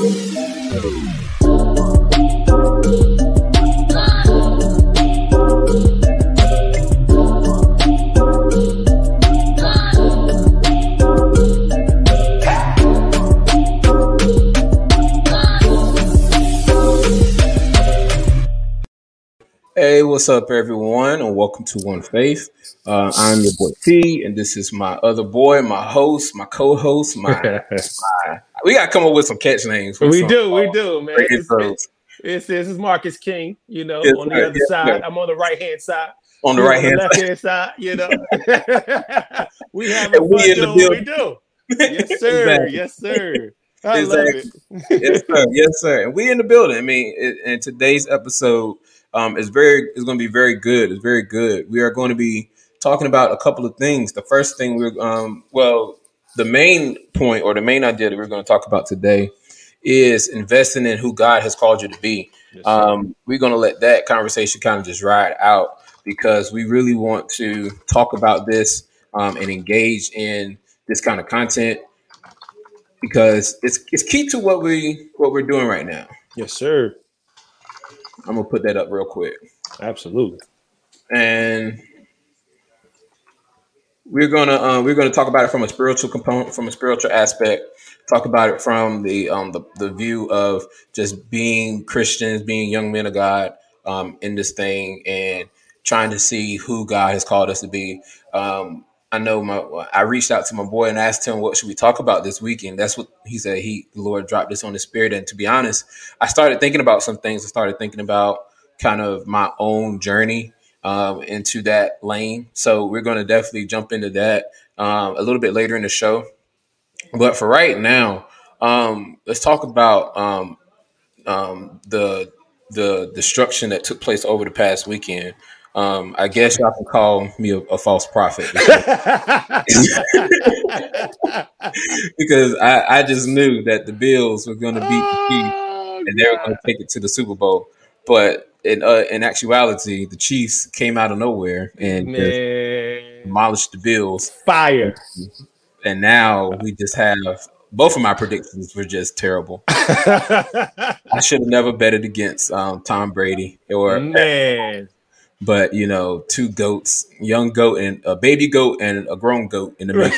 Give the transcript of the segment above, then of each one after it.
Música Hey, what's up, everyone, and welcome to One Faith. Uh, I'm your boy T, and this is my other boy, my host, my co-host, my. my we got to come up with some catch names. We do, we do, man. It's, it's, it's, this is Marcus King. You know, yes, on the other yes, side, I'm on the right hand side. On the right hand, left hand side, you know. we have a we in the building. We do. Yes, sir. Exactly. Yes, sir. I exactly. love it. yes, sir. Yes, sir. And we in the building. I mean, in today's episode um, is very is going to be very good. It's very good. We are going to be talking about a couple of things. The first thing we're um, well, the main point or the main idea that we're going to talk about today is investing in who God has called you to be. Yes, um, we're going to let that conversation kind of just ride out because we really want to talk about this um, and engage in this kind of content because it's it's key to what we what we're doing right now. Yes, sir. I'm gonna put that up real quick. Absolutely. And we're gonna uh, we're gonna talk about it from a spiritual component, from a spiritual aspect. Talk about it from the um the, the view of just being Christians, being young men of God um, in this thing, and trying to see who God has called us to be. Um, I know my I reached out to my boy and asked him what should we talk about this weekend. That's what he said. He the Lord dropped this on his spirit. And to be honest, I started thinking about some things. I started thinking about kind of my own journey um, into that lane. So we're going to definitely jump into that um, a little bit later in the show. But for right now, um, let's talk about um, um, the the destruction that took place over the past weekend. Um, I guess y'all can call me a, a false prophet because I, I, just knew that the Bills were going to beat the Chiefs oh, and they were going to take it to the Super Bowl. But in uh, in actuality, the Chiefs came out of nowhere and demolished the Bills. Fire. And now we just have both of my predictions were just terrible. I should have never betted against um, Tom Brady or man but you know, two goats, young goat and a baby goat and a grown goat in the middle.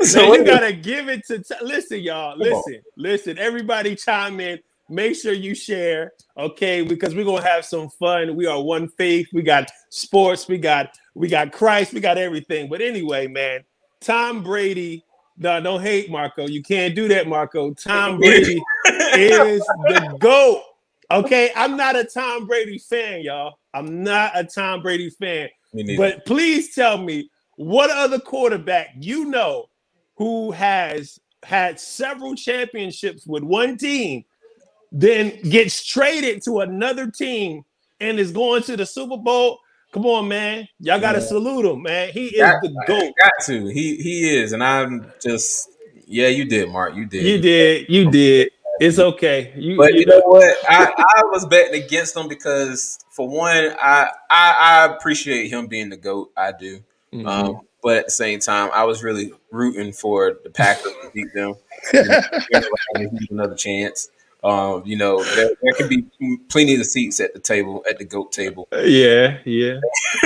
so you gotta give it to t- listen, y'all. Listen, listen, everybody chime in. Make sure you share, okay? Because we're gonna have some fun. We are one faith. We got sports. We got we got Christ. We got everything. But anyway, man, Tom Brady. No, don't hate Marco. You can't do that, Marco. Tom Brady is the goat. Okay, I'm not a Tom Brady fan, y'all. I'm not a Tom Brady fan. But please tell me what other quarterback you know who has had several championships with one team, then gets traded to another team and is going to the Super Bowl. Come on, man. Y'all gotta yeah. salute him, man. He is got, the GOAT. Got to. He he is. And I'm just yeah, you did, Mark. You did. You did. You did. It's okay. You, but you, you know, know what? I, I was betting against him because for one, I I, I appreciate him being the goat. I do. Mm-hmm. Um, but at the same time, I was really rooting for the Packers to beat them. another chance. Um, you know, there, there can be plenty of seats at the table, at the goat table. Yeah, yeah.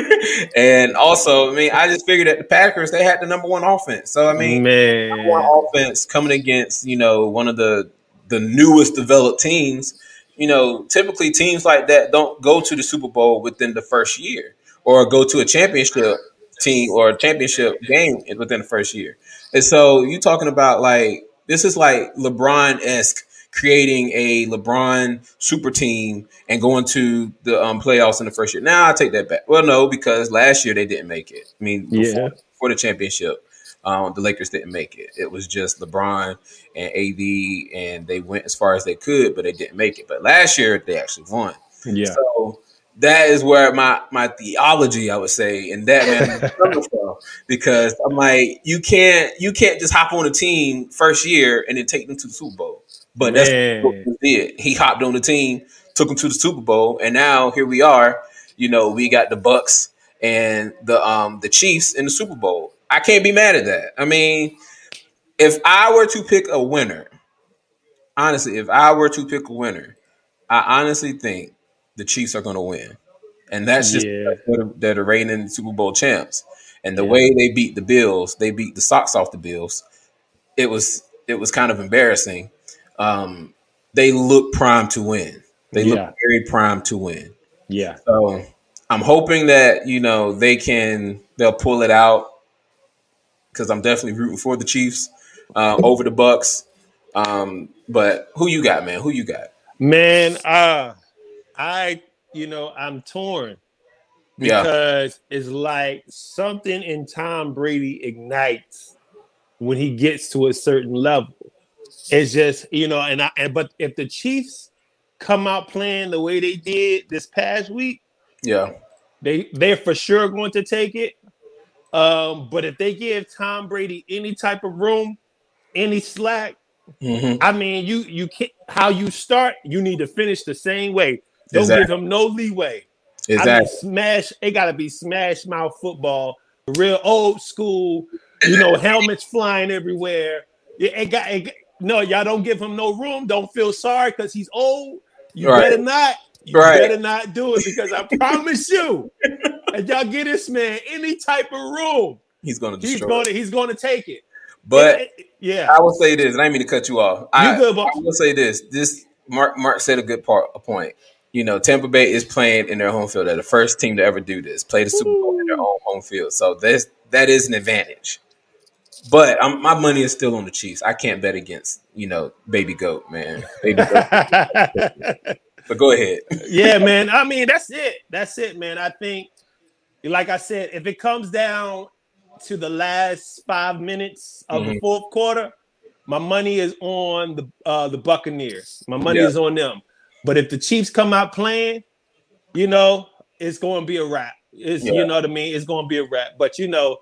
and also, I mean, I just figured that the Packers they had the number one offense. So I mean, man, one offense coming against you know one of the the newest developed teams, you know, typically teams like that don't go to the Super Bowl within the first year or go to a championship team or a championship game within the first year. And so you're talking about like this is like LeBron esque creating a LeBron super team and going to the um, playoffs in the first year. Now I take that back. Well, no, because last year they didn't make it. I mean, before, yeah. before the championship. Um, the Lakers didn't make it. It was just LeBron and AD, and they went as far as they could, but they didn't make it. But last year they actually won. Yeah. So that is where my my theology, I would say, and that man coming from because I'm like, you can't you can't just hop on a team first year and then take them to the Super Bowl. But that's what he did. He hopped on the team, took them to the Super Bowl, and now here we are. You know, we got the Bucks and the um the Chiefs in the Super Bowl. I can't be mad at that. I mean, if I were to pick a winner, honestly, if I were to pick a winner, I honestly think the Chiefs are going to win, and that's just yeah. they're, the reigning Super Bowl champs. And the yeah. way they beat the Bills, they beat the socks off the Bills. It was it was kind of embarrassing. Um, they look primed to win. They yeah. look very primed to win. Yeah. So I'm hoping that you know they can they'll pull it out because I'm definitely rooting for the Chiefs uh, over the Bucks. Um, but who you got, man? Who you got? Man, uh, I you know I'm torn because yeah. it's like something in Tom Brady ignites when he gets to a certain level. It's just you know, and I and but if the Chiefs come out playing the way they did this past week, yeah, they they're for sure going to take it. Um, but if they give Tom Brady any type of room, any slack, mm-hmm. I mean, you you can't how you start, you need to finish the same way. Don't exactly. give him no leeway. Exactly. I mean, smash. It got to be smash mouth football, real old school. You know, helmets flying everywhere. It, it got. It, no, y'all don't give him no room. Don't feel sorry because he's old. You right. better not. You right. better not do it because I promise you, and y'all get this man any type of room, he's gonna he's going to he's to take it. But it, it, yeah, I will say this, and I mean to cut you off. You I, good, I will say this. This Mark Mark said a good part a point. You know, Tampa Bay is playing in their home field. They're the first team to ever do this, play the Super Bowl in their own home field. So that's that is an advantage. But I'm, my money is still on the Chiefs. I can't bet against you know Baby Goat, man. Baby Goat. but go ahead. yeah, man. I mean, that's it. That's it, man. I think, like I said, if it comes down to the last five minutes of mm-hmm. the fourth quarter, my money is on the uh, the Buccaneers. My money is on them. But if the Chiefs come out playing, you know, it's going to be a wrap. It's you know what I mean. It's going to be a wrap. But you know,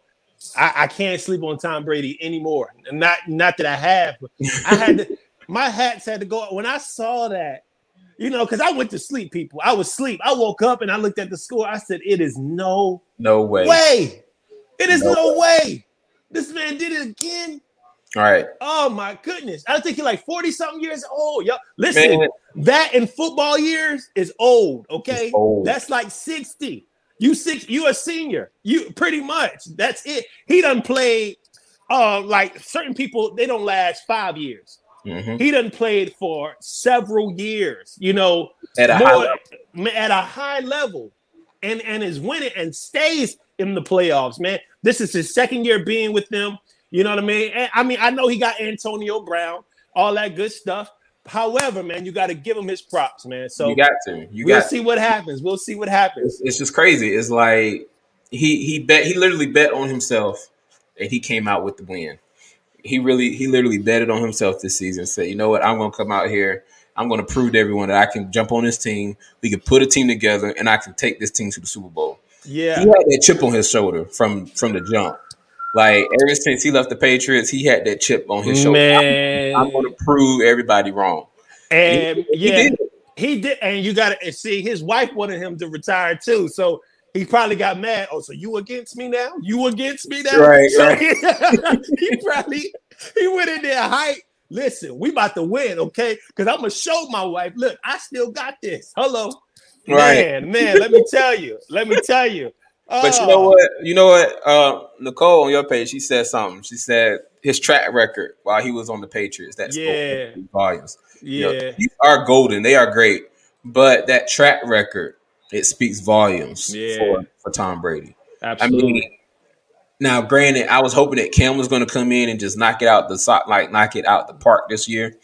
I, I, can't sleep on Tom Brady anymore. Not not that I have. I had to, my hats had to go when I saw that. You know, because I went to sleep, people. I was asleep. I woke up and I looked at the score. I said, "It is no no way way. It is no, no way. way. This man did it again." All right. Oh my goodness. I think he's like 40 something years old. Yo, listen, man. that in football years is old. Okay. Old. That's like 60. You six, you a senior. You pretty much. That's it. He done played uh like certain people, they don't last five years. Mm-hmm. He done played for several years, you know, at a, high at a high level and, and is winning and stays in the playoffs, man. This is his second year being with them. You know what I mean? And, I mean, I know he got Antonio Brown, all that good stuff. However, man, you got to give him his props, man. So you got to. You we'll got see to. what happens. We'll see what happens. It's, it's, just crazy. It's like he he bet he literally bet on himself, and he came out with the win. He really he literally betted on himself this season. Said, you know what, I'm going to come out here. I'm going to prove to everyone that I can jump on this team. We can put a team together, and I can take this team to the Super Bowl. Yeah, he had that chip on his shoulder from from the jump. Like ever since he left the Patriots, he had that chip on his shoulder. Man. I'm, I'm going to prove everybody wrong. And he, yeah, he did. he did. And you got to see his wife wanted him to retire too. So he probably got mad. Oh, so you against me now? You against me now? Right. So right. He, he probably he went in there hype. Listen, we about to win, okay? Because I'm gonna show my wife. Look, I still got this. Hello, right. man, man. Let me tell you. Let me tell you. But you know oh. what? You know what? Uh, Nicole on your page, she said something. She said his track record while he was on the Patriots. That's yeah. volumes. Yeah, you know, these are golden. They are great, but that track record it speaks volumes yeah. for for Tom Brady. Absolutely. I mean, now, granted, I was hoping that Cam was going to come in and just knock it out the like knock it out the park this year,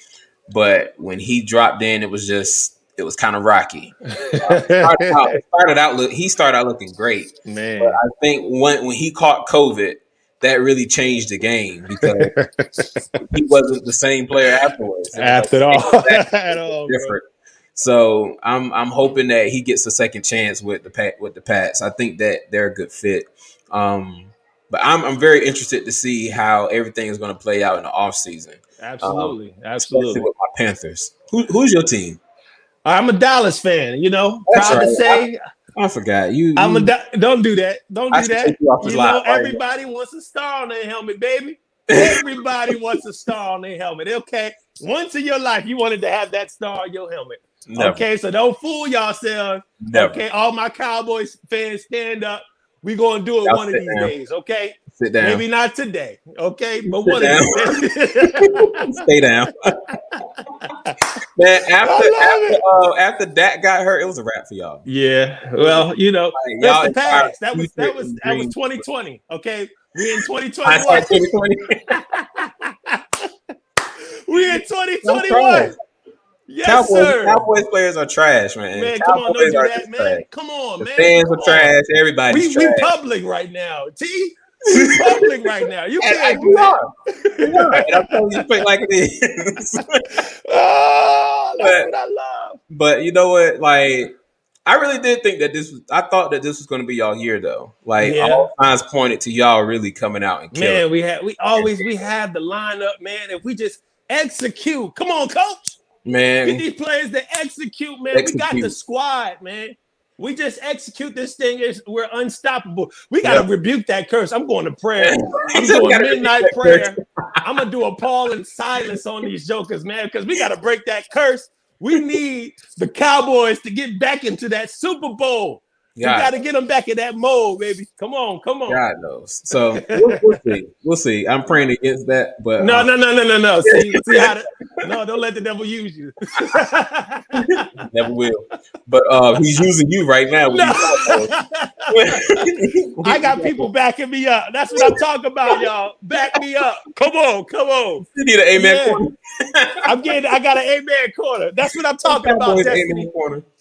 but when he dropped in, it was just it was kind of rocky. started, out, started out look, he started out looking great. Man, but I think when when he caught COVID, that really changed the game because he wasn't the same player afterwards. After all, at all, different. Bro. So I'm I'm hoping that he gets a second chance with the pat with the Pats. I think that they're a good fit. Um, but I'm I'm very interested to see how everything is going to play out in the off season. Absolutely, um, absolutely. With my Panthers. Who, who's your team? I'm a Dallas fan. You know, That's proud right. to say. I, I, forgot you. I'm a don't do that. Don't do that. You, you know, everybody right. wants a star on their helmet, baby. Everybody wants a star on their helmet. Okay, once in your life, you wanted to have that star on your helmet. Never. Okay, so don't fool yourselves. Never. Okay, all my Cowboys fans, stand up. We're gonna do it Y'all one of these down. days, okay? Sit down. Maybe not today, okay? But sit one down. of these days. Stay down. Man, after after, uh, after that got hurt, it was a wrap for y'all. Yeah. Well, you know, like, that's the past. That was that was that was 2020. Okay. We in 2021. 2020. we in 2021. Yes, Cowboys, sir. Cowboys players are trash, man. Man, Cowboys come on, don't do that, man. Trash. Come on, the man. Fans are trash. Everybody's we, trash. We public right now. T. We public right now. You can't do that. I'm telling you straight like it is. oh, that's but, what I love. But you know what? Like, I really did think that this was. I thought that this was going to be y'all year, though. Like yeah. all signs pointed to y'all really coming out and killing. Man, we had we always we had the lineup, man. If we just execute, come on, coach man. Get these players to execute, man. Execute. We got the squad, man. We just execute this thing. Is we're unstoppable. We got to yep. rebuke that curse. I'm going to prayer. I'm doing midnight prayer. I'm gonna do a Paul and Silas on these jokers, man, because we got to break that curse. We need the Cowboys to get back into that Super Bowl. God. You got to get them back in that mode, baby. Come on, come on. God knows. So we'll, we'll, see. We'll see. I'm praying against that, but no, uh, no, no, no, no, no. See, see how? To, no, don't let the devil use you. Never will. But uh, he's using you right now. No. I got people backing me up. That's what I'm talking about, y'all. Back me up. Come on, come on. You need an amen yeah. corner. I'm getting. I got an amen corner. That's what I'm talking about, Destiny.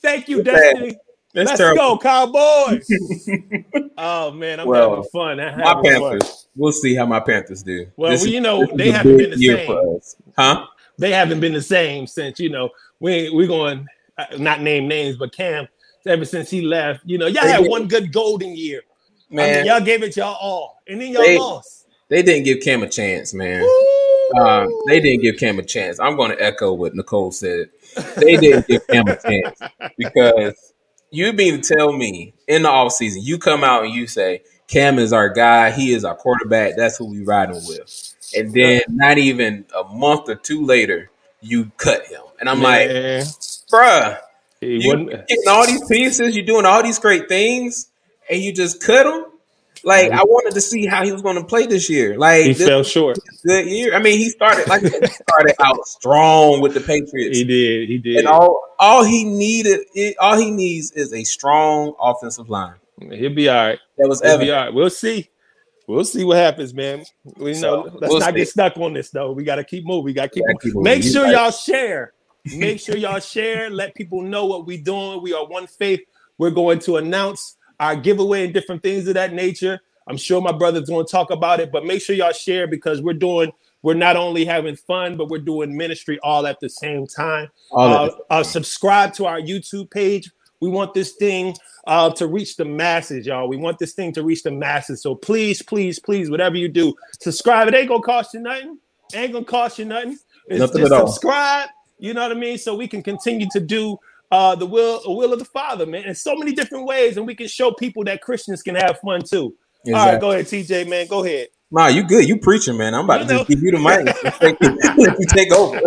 Thank you, Destiny. That's Let's terrible. go, Cowboys. oh man, I'm well, having fun. I'm my Panthers. Fun. We'll see how my Panthers do. Well, well you know they haven't been the same, huh? They haven't been the same since you know we we're going uh, not name names, but Cam ever since he left. You know, y'all they had did. one good golden year. Man, I mean, y'all gave it y'all all, and then y'all they, lost. They didn't give Cam a chance, man. Um, they didn't give Cam a chance. I'm going to echo what Nicole said. They didn't give Cam a chance because you mean to tell me in the off season you come out and you say Cam is our guy, he is our quarterback, that's who we riding with. And then not even a month or two later, you cut him. And I'm Man. like, bruh, you getting all these pieces, you're doing all these great things, and you just cut him? Like I wanted to see how he was going to play this year. Like he fell short. Good year. I mean, he started like he started out strong with the Patriots. He did. He did. And all all he needed, all he needs is a strong offensive line. He'll be all right. That was He'll be all right. We'll see. We'll see what happens, man. We so, know let's we'll not see. get stuck on this though. We got to keep moving. We got to keep, keep, moving. Make sure y'all share. Make sure y'all share. Let people know what we're doing. We are one faith. We're going to announce our giveaway and different things of that nature. I'm sure my brother's going to talk about it, but make sure y'all share because we're doing, we're not only having fun, but we're doing ministry all at the same time. Uh, uh, subscribe to our YouTube page. We want this thing uh, to reach the masses, y'all. We want this thing to reach the masses. So please, please, please, whatever you do, subscribe. It ain't gonna cost you nothing. It ain't gonna cost you nothing. It's, nothing at all. Subscribe. You know what I mean? So we can continue to do uh, the will, the will of the Father, man, in so many different ways, and we can show people that Christians can have fun too. Exactly. All right, go ahead, TJ, man. Go ahead. Nah, you good. You preaching, man. I'm about you to just give you the mic. you take over.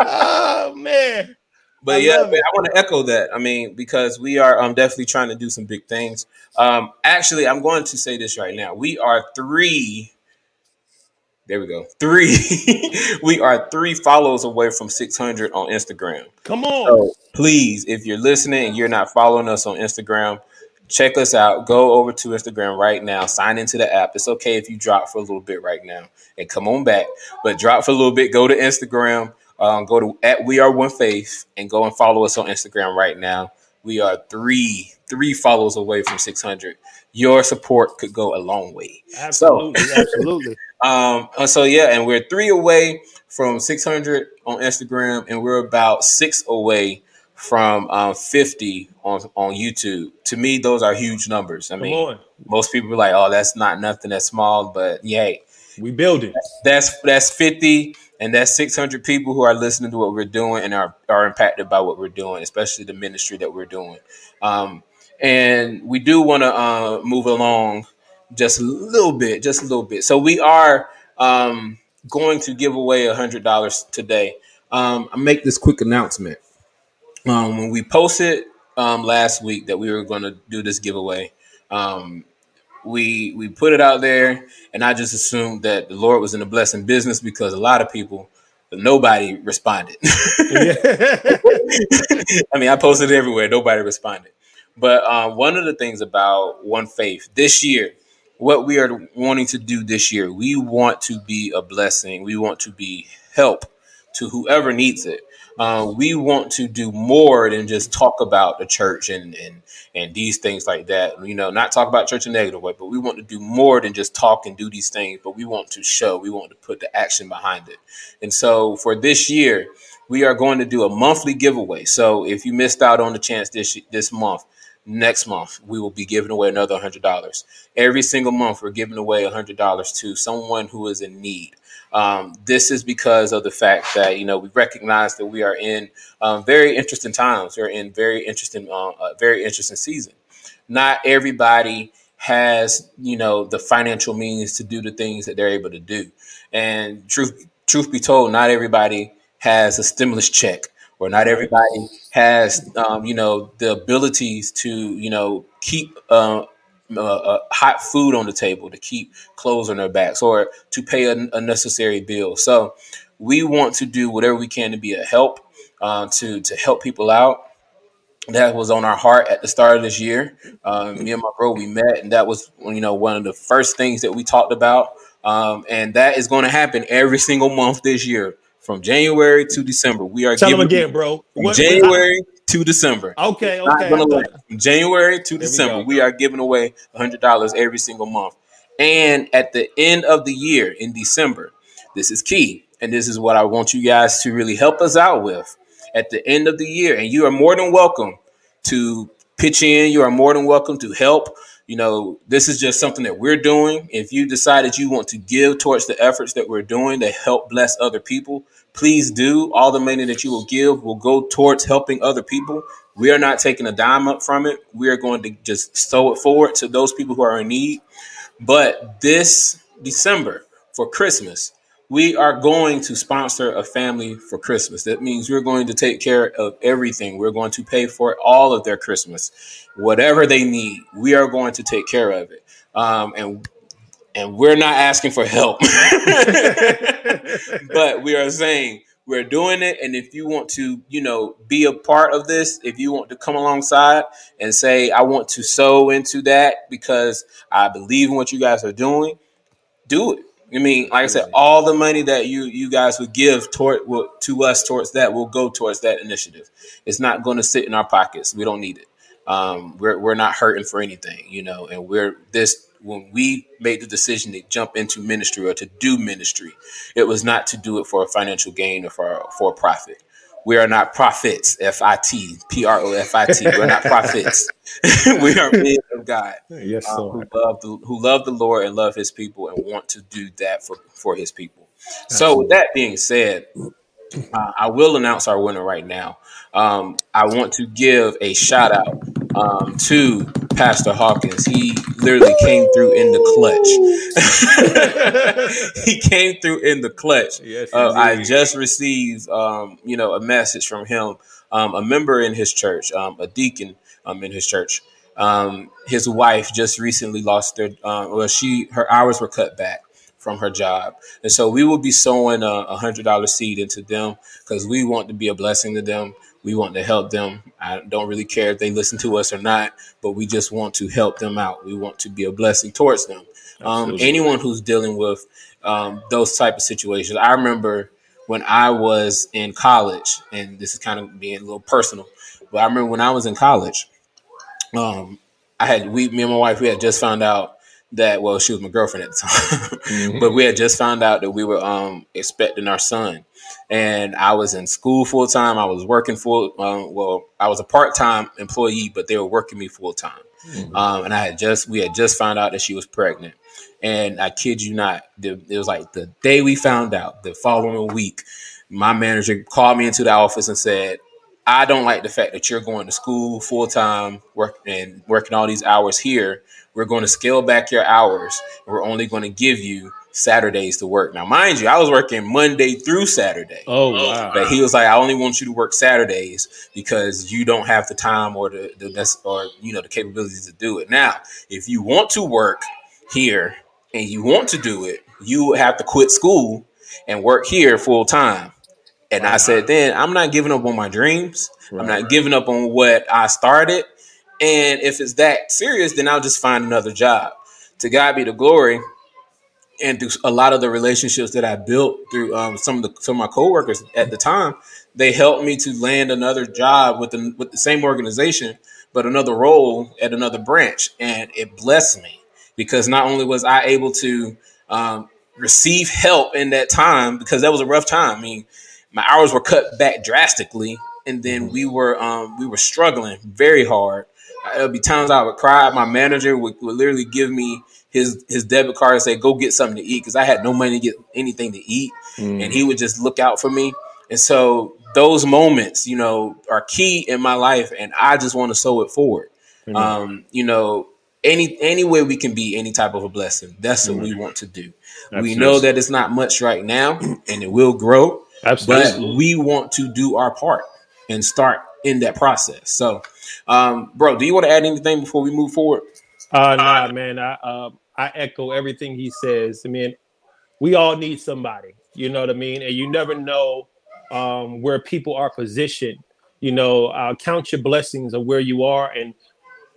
oh man. But I yeah, man, I want to echo that. I mean, because we are um, definitely trying to do some big things. Um, actually, I'm going to say this right now. We are three. There we go. Three. we are three follows away from 600 on Instagram. Come on. So please, if you're listening and you're not following us on Instagram, check us out. Go over to Instagram right now. Sign into the app. It's okay if you drop for a little bit right now and come on back. But drop for a little bit. Go to Instagram. Um, go to at We Are One Faith and go and follow us on Instagram right now. We are three three follows away from 600. your support could go a long way. Absolutely, so, absolutely. Um, so yeah, and we're three away from 600 on Instagram, and we're about six away from um, 50 on on YouTube. To me, those are huge numbers. I mean, most people are like, "Oh, that's not nothing. That's small," but yay, we build it. That's that's 50 and that's 600 people who are listening to what we're doing and are, are impacted by what we're doing, especially the ministry that we're doing. Um, and we do want to uh, move along just a little bit, just a little bit. So we are um, going to give away a hundred dollars today. Um, I make this quick announcement. Um, when we posted um, last week that we were going to do this giveaway, um, we we put it out there, and I just assumed that the Lord was in the blessing business because a lot of people, nobody responded. I mean, I posted everywhere, nobody responded. But uh, one of the things about One Faith this year, what we are wanting to do this year, we want to be a blessing. We want to be help to whoever needs it. Uh, we want to do more than just talk about the church and, and and these things like that. You know, not talk about church in a negative way, but we want to do more than just talk and do these things. But we want to show, we want to put the action behind it. And so for this year, we are going to do a monthly giveaway. So if you missed out on the chance this this month, next month we will be giving away another $100 every single month we're giving away $100 to someone who is in need um, this is because of the fact that you know we recognize that we are in um, very interesting times. We're in very interesting, uh, a very interesting season. Not everybody has you know the financial means to do the things that they're able to do, and truth truth be told, not everybody has a stimulus check or not everybody has um, you know the abilities to you know keep uh, uh, uh, hot food on the table, to keep clothes on their backs, or to pay a, a necessary bill. So we want to do whatever we can to be a help uh, to to help people out. That was on our heart at the start of this year. Um, me and my bro, we met, and that was you know one of the first things that we talked about. Um, and that is going to happen every single month this year, from January to December. We are tell them again, bro. What, January to December. Okay, okay. okay. January to December, we, we, are giving away hundred dollars every single month. And at the end of the year in December, this is key, and this is what I want you guys to really help us out with. At the end of the year, and you are more than welcome to pitch in. You are more than welcome to help. You know, this is just something that we're doing. If you decide that you want to give towards the efforts that we're doing to help bless other people, please do. All the money that you will give will go towards helping other people. We are not taking a dime up from it. We are going to just sow it forward to those people who are in need. But this December for Christmas, we are going to sponsor a family for Christmas. That means we're going to take care of everything. We're going to pay for all of their Christmas, whatever they need. We are going to take care of it. Um, and and we're not asking for help, but we are saying we're doing it. And if you want to, you know, be a part of this, if you want to come alongside and say, I want to sow into that because I believe in what you guys are doing, do it. I mean, like I said, all the money that you you guys would give toward will, to us towards that will go towards that initiative. It's not going to sit in our pockets. We don't need it. Um, we're we're not hurting for anything, you know, and we're this when we made the decision to jump into ministry or to do ministry, it was not to do it for a financial gain or for for a profit. We are not prophets, F I T, P R O F I T. We're not prophets. we are men of God. Yes, uh, who love the who love the Lord and love His people and want to do that for for His people. So, with that being said, uh, I will announce our winner right now. Um, I want to give a shout out um, to Pastor Hawkins. He literally came through in the clutch. he came through in the clutch. Yes, uh, I just received, um, you know, a message from him, um, a member in his church, um, a deacon um, in his church. Um, his wife just recently lost their, uh, well, she her hours were cut back from her job. And so we will be sowing a hundred dollar seed into them because we want to be a blessing to them. We want to help them. I don't really care if they listen to us or not, but we just want to help them out. We want to be a blessing towards them. Um, anyone who's dealing with um, those type of situations. I remember when I was in college, and this is kind of being a little personal, but I remember when I was in college, um, I had we me and my wife we had just found out that well she was my girlfriend at the time, mm-hmm. but we had just found out that we were um, expecting our son, and I was in school full time. I was working full. Um, well, I was a part time employee, but they were working me full time. Mm-hmm. Um, and I had just we had just found out that she was pregnant, and I kid you not, it was like the day we found out. The following week, my manager called me into the office and said, "I don't like the fact that you're going to school full time, work and working all these hours here. We're going to scale back your hours. we're only going to give you." Saturdays to work. Now, mind you, I was working Monday through Saturday. Oh, oh wow! But he was like, I only want you to work Saturdays because you don't have the time or the, the or you know the capabilities to do it. Now, if you want to work here and you want to do it, you have to quit school and work here full time. And I said, then I'm not giving up on my dreams. Right. I'm not giving up on what I started. And if it's that serious, then I'll just find another job. To God be the glory and through a lot of the relationships that I built through um, some of the some of my coworkers at the time, they helped me to land another job with the with the same organization, but another role at another branch, and it blessed me because not only was I able to um, receive help in that time because that was a rough time. I mean, my hours were cut back drastically, and then we were um, we were struggling very hard. There'll be times I would cry. My manager would, would literally give me his his debit card and say, "Go get something to eat," because I had no money to get anything to eat, mm. and he would just look out for me. And so those moments, you know, are key in my life, and I just want to sow it forward. Mm. Um, you know, any any way we can be any type of a blessing, that's mm. what we mm-hmm. want to do. Absolutely. We know that it's not much right now, and it will grow. Absolutely. But we want to do our part and start in that process. So, um, bro, do you want to add anything before we move forward? Uh, nah, man. I, uh, I echo everything he says. I mean, we all need somebody, you know what I mean? And you never know um, where people are positioned. You know, uh, count your blessings of where you are and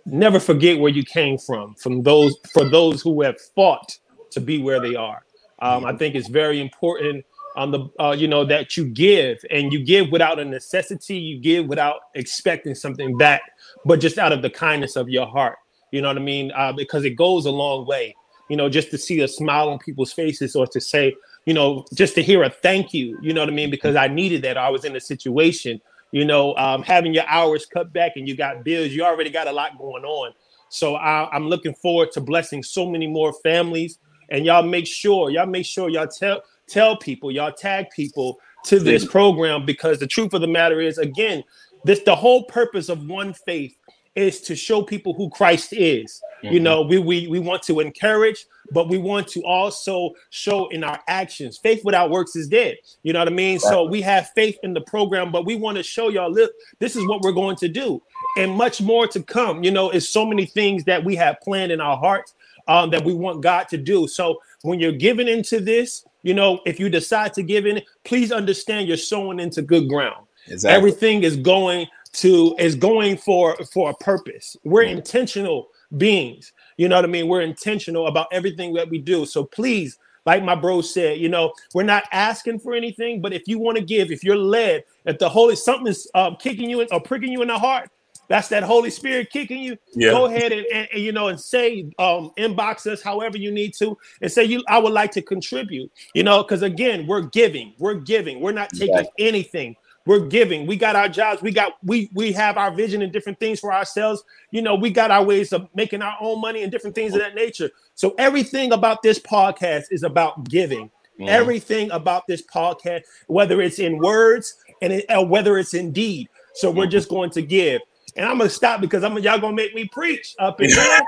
never forget where you came from, from those for those who have fought to be where they are. Um, I think it's very important on the uh, you know that you give and you give without a necessity, you give without expecting something back, but just out of the kindness of your heart. You know what I mean? Uh, because it goes a long way. You know, just to see a smile on people's faces or to say, you know, just to hear a thank you. You know what I mean? Because I needed that. I was in a situation. You know, um, having your hours cut back and you got bills. You already got a lot going on. So I, I'm looking forward to blessing so many more families. And y'all make sure, y'all make sure y'all tell tell people, y'all tag people to this program because the truth of the matter is, again, this the whole purpose of one faith is to show people who Christ is. Mm-hmm. You know, we, we we want to encourage, but we want to also show in our actions. Faith without works is dead. You know what I mean? Right. So we have faith in the program, but we want to show y'all, look, this is what we're going to do, and much more to come. You know, it's so many things that we have planned in our hearts um, that we want God to do. So when you're giving into this, you know, if you decide to give in, please understand you're sowing into good ground. Exactly. Everything is going to is going for for a purpose. We're intentional beings. You know what I mean? We're intentional about everything that we do. So please, like my bro said, you know, we're not asking for anything, but if you want to give, if you're led, if the Holy something's uh, kicking you in, or pricking you in the heart, that's that Holy Spirit kicking you. Yeah. Go ahead and, and, and, you know and say um inbox us however you need to and say you I would like to contribute. You know, because again, we're giving, we're giving, we're not taking yeah. anything we're giving we got our jobs we got we we have our vision and different things for ourselves you know we got our ways of making our own money and different things of that nature so everything about this podcast is about giving mm-hmm. everything about this podcast whether it's in words and it, uh, whether it's in deed so we're mm-hmm. just going to give and I'm gonna stop because I'm y'all gonna make me preach up in here,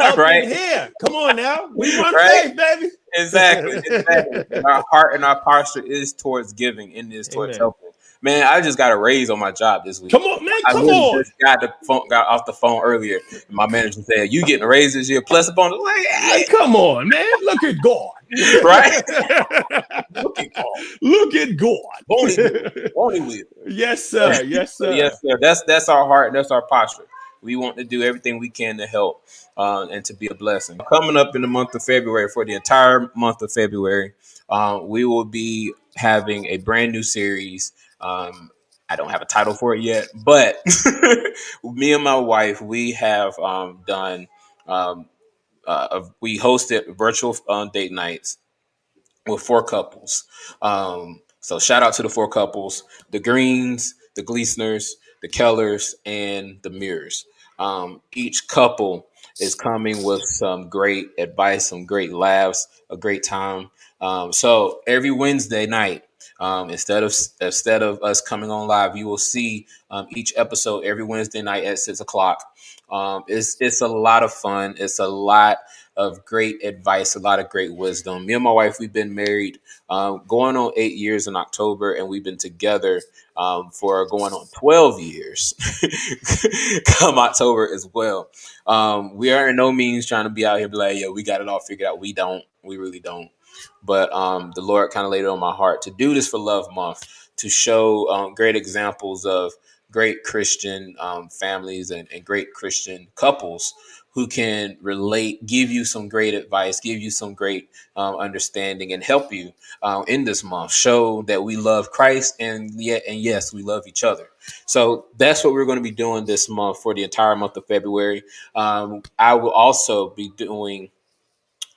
up right. in here. Come on now, we run right. faith, baby. Exactly, exactly. our heart and our posture is towards giving, and is towards Amen. helping. Man, I just got a raise on my job this week. Come on, man. Come I on. Just got the phone, got off the phone earlier. My manager said, "You getting a raise this year plus a bonus?" Like, hey. come on, man. Look at God. right? Look at God. Look at God. He will. Yes, sir. Yes, sir. yes, sir. That's that's our heart. That's our posture. We want to do everything we can to help uh, and to be a blessing. Coming up in the month of February, for the entire month of February, uh, we will be having a brand new series um, I don't have a title for it yet, but me and my wife, we have um, done, um, uh, we hosted virtual uh, date nights with four couples. Um, so shout out to the four couples, the Greens, the Gleasoners, the Kellers, and the Mirrors. Um, each couple is coming with some great advice, some great laughs, a great time. Um, so every Wednesday night, um, instead of instead of us coming on live, you will see um, each episode every Wednesday night at six o'clock. Um, it's it's a lot of fun. It's a lot of great advice, a lot of great wisdom. Me and my wife, we've been married um, going on eight years in October, and we've been together um, for going on 12 years come October as well. Um, we are in no means trying to be out here be like, yo, we got it all figured out. We don't. We really don't. But um, the Lord kind of laid it on my heart to do this for Love Month to show um, great examples of great Christian um, families and, and, great Christian couples who can relate, give you some great advice, give you some great um, understanding, and help you uh, in this month. Show that we love Christ and yet, and yes, we love each other. So that's what we're going to be doing this month for the entire month of February. Um, I will also be doing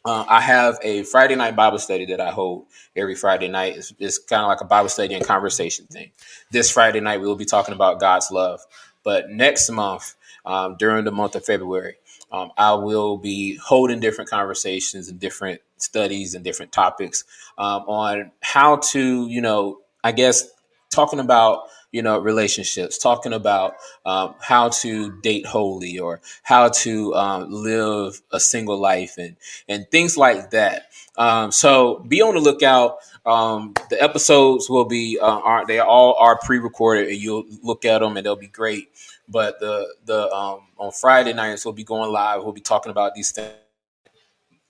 uh, I have a Friday night Bible study that I hold every Friday night. It's, it's kind of like a Bible study and conversation thing. This Friday night, we will be talking about God's love. But next month, um, during the month of February, um, I will be holding different conversations and different studies and different topics um, on how to, you know, I guess talking about you know relationships talking about um, how to date holy or how to um, live a single life and and things like that. Um, so be on the lookout. Um, the episodes will be uh, are they all are pre-recorded and you'll look at them and they'll be great. But the the um, on friday nights we'll be going live. We'll be talking about these things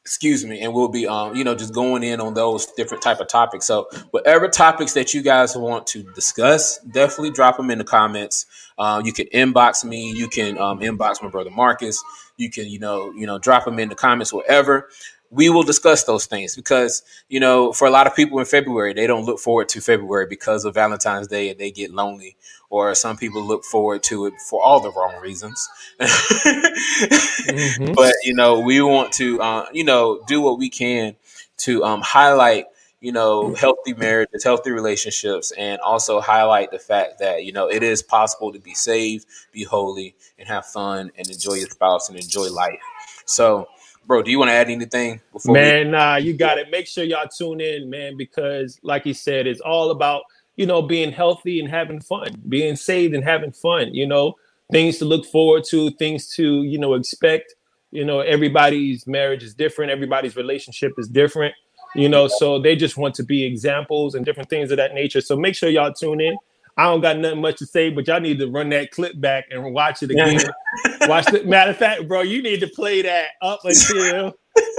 excuse me and we'll be um you know just going in on those different type of topics. So whatever topics that you guys want to discuss definitely drop them in the comments. Uh, you can inbox me. You can um, inbox my brother marcus. You can you know you know drop them in the comments whatever we will discuss those things because you know for a lot of people in february they don't look forward to february because of valentine's day and they get lonely or some people look forward to it for all the wrong reasons mm-hmm. but you know we want to uh, you know do what we can to um, highlight you know healthy marriages healthy relationships and also highlight the fact that you know it is possible to be saved be holy and have fun and enjoy your spouse and enjoy life so bro, do you want to add anything? Before man, we- nah, you got it. Make sure y'all tune in, man, because like he said, it's all about you know being healthy and having fun, being saved and having fun. You know, things to look forward to, things to you know expect. You know, everybody's marriage is different. Everybody's relationship is different. You know, so they just want to be examples and different things of that nature. So make sure y'all tune in. I don't got nothing much to say, but y'all need to run that clip back and watch it again. watch the matter of fact, bro, you need to play that up until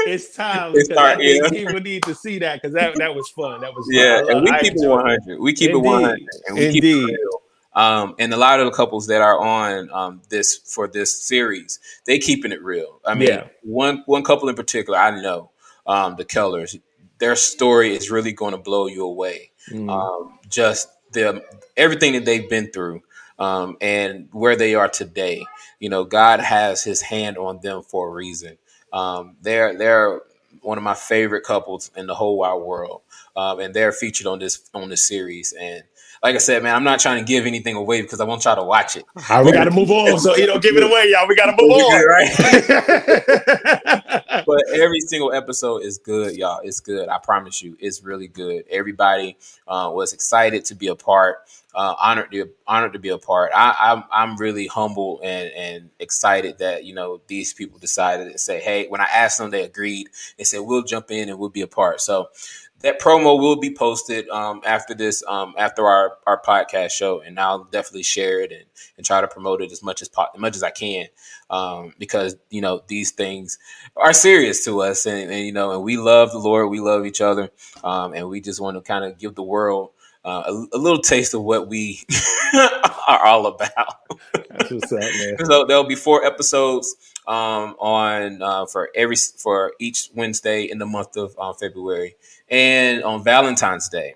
it's time. It's start, yeah. people need to see that because that that was fun. That was fun. yeah, and we keep it one hundred. We keep Indeed. it one hundred, and we Indeed. keep it real. Um, and a lot of the couples that are on um, this for this series, they keeping it real. I mean, yeah. one one couple in particular, I know um, the Kellers. Their story is really going to blow you away. Mm. Um, just the everything that they've been through um, and where they are today. You know, God has His hand on them for a reason. Um, they're they're one of my favorite couples in the whole wide world, um, and they're featured on this on this series. And like I said, man, I'm not trying to give anything away because I want y'all to watch it. Right, we got to move on, so you don't give it away, y'all. We got to move on, right? but every single episode is good, y'all. It's good. I promise you, it's really good. Everybody uh, was excited to be a part. Uh, honored to honored to be a part. I, I'm I'm really humble and and excited that you know these people decided to say, hey, when I asked them, they agreed. They said we'll jump in and we'll be a part. So that promo will be posted um, after this, um, after our, our podcast show, and I'll definitely share it and, and try to promote it as much as po- as much as I can, um, because you know these things are serious to us, and, and, you know, and we love the Lord, we love each other, um, and we just want to kind of give the world uh, a, a, little taste of what we are all about. That's what's up, man. so there'll be four episodes um, on uh, for every for each Wednesday in the month of uh, February, and on Valentine's Day.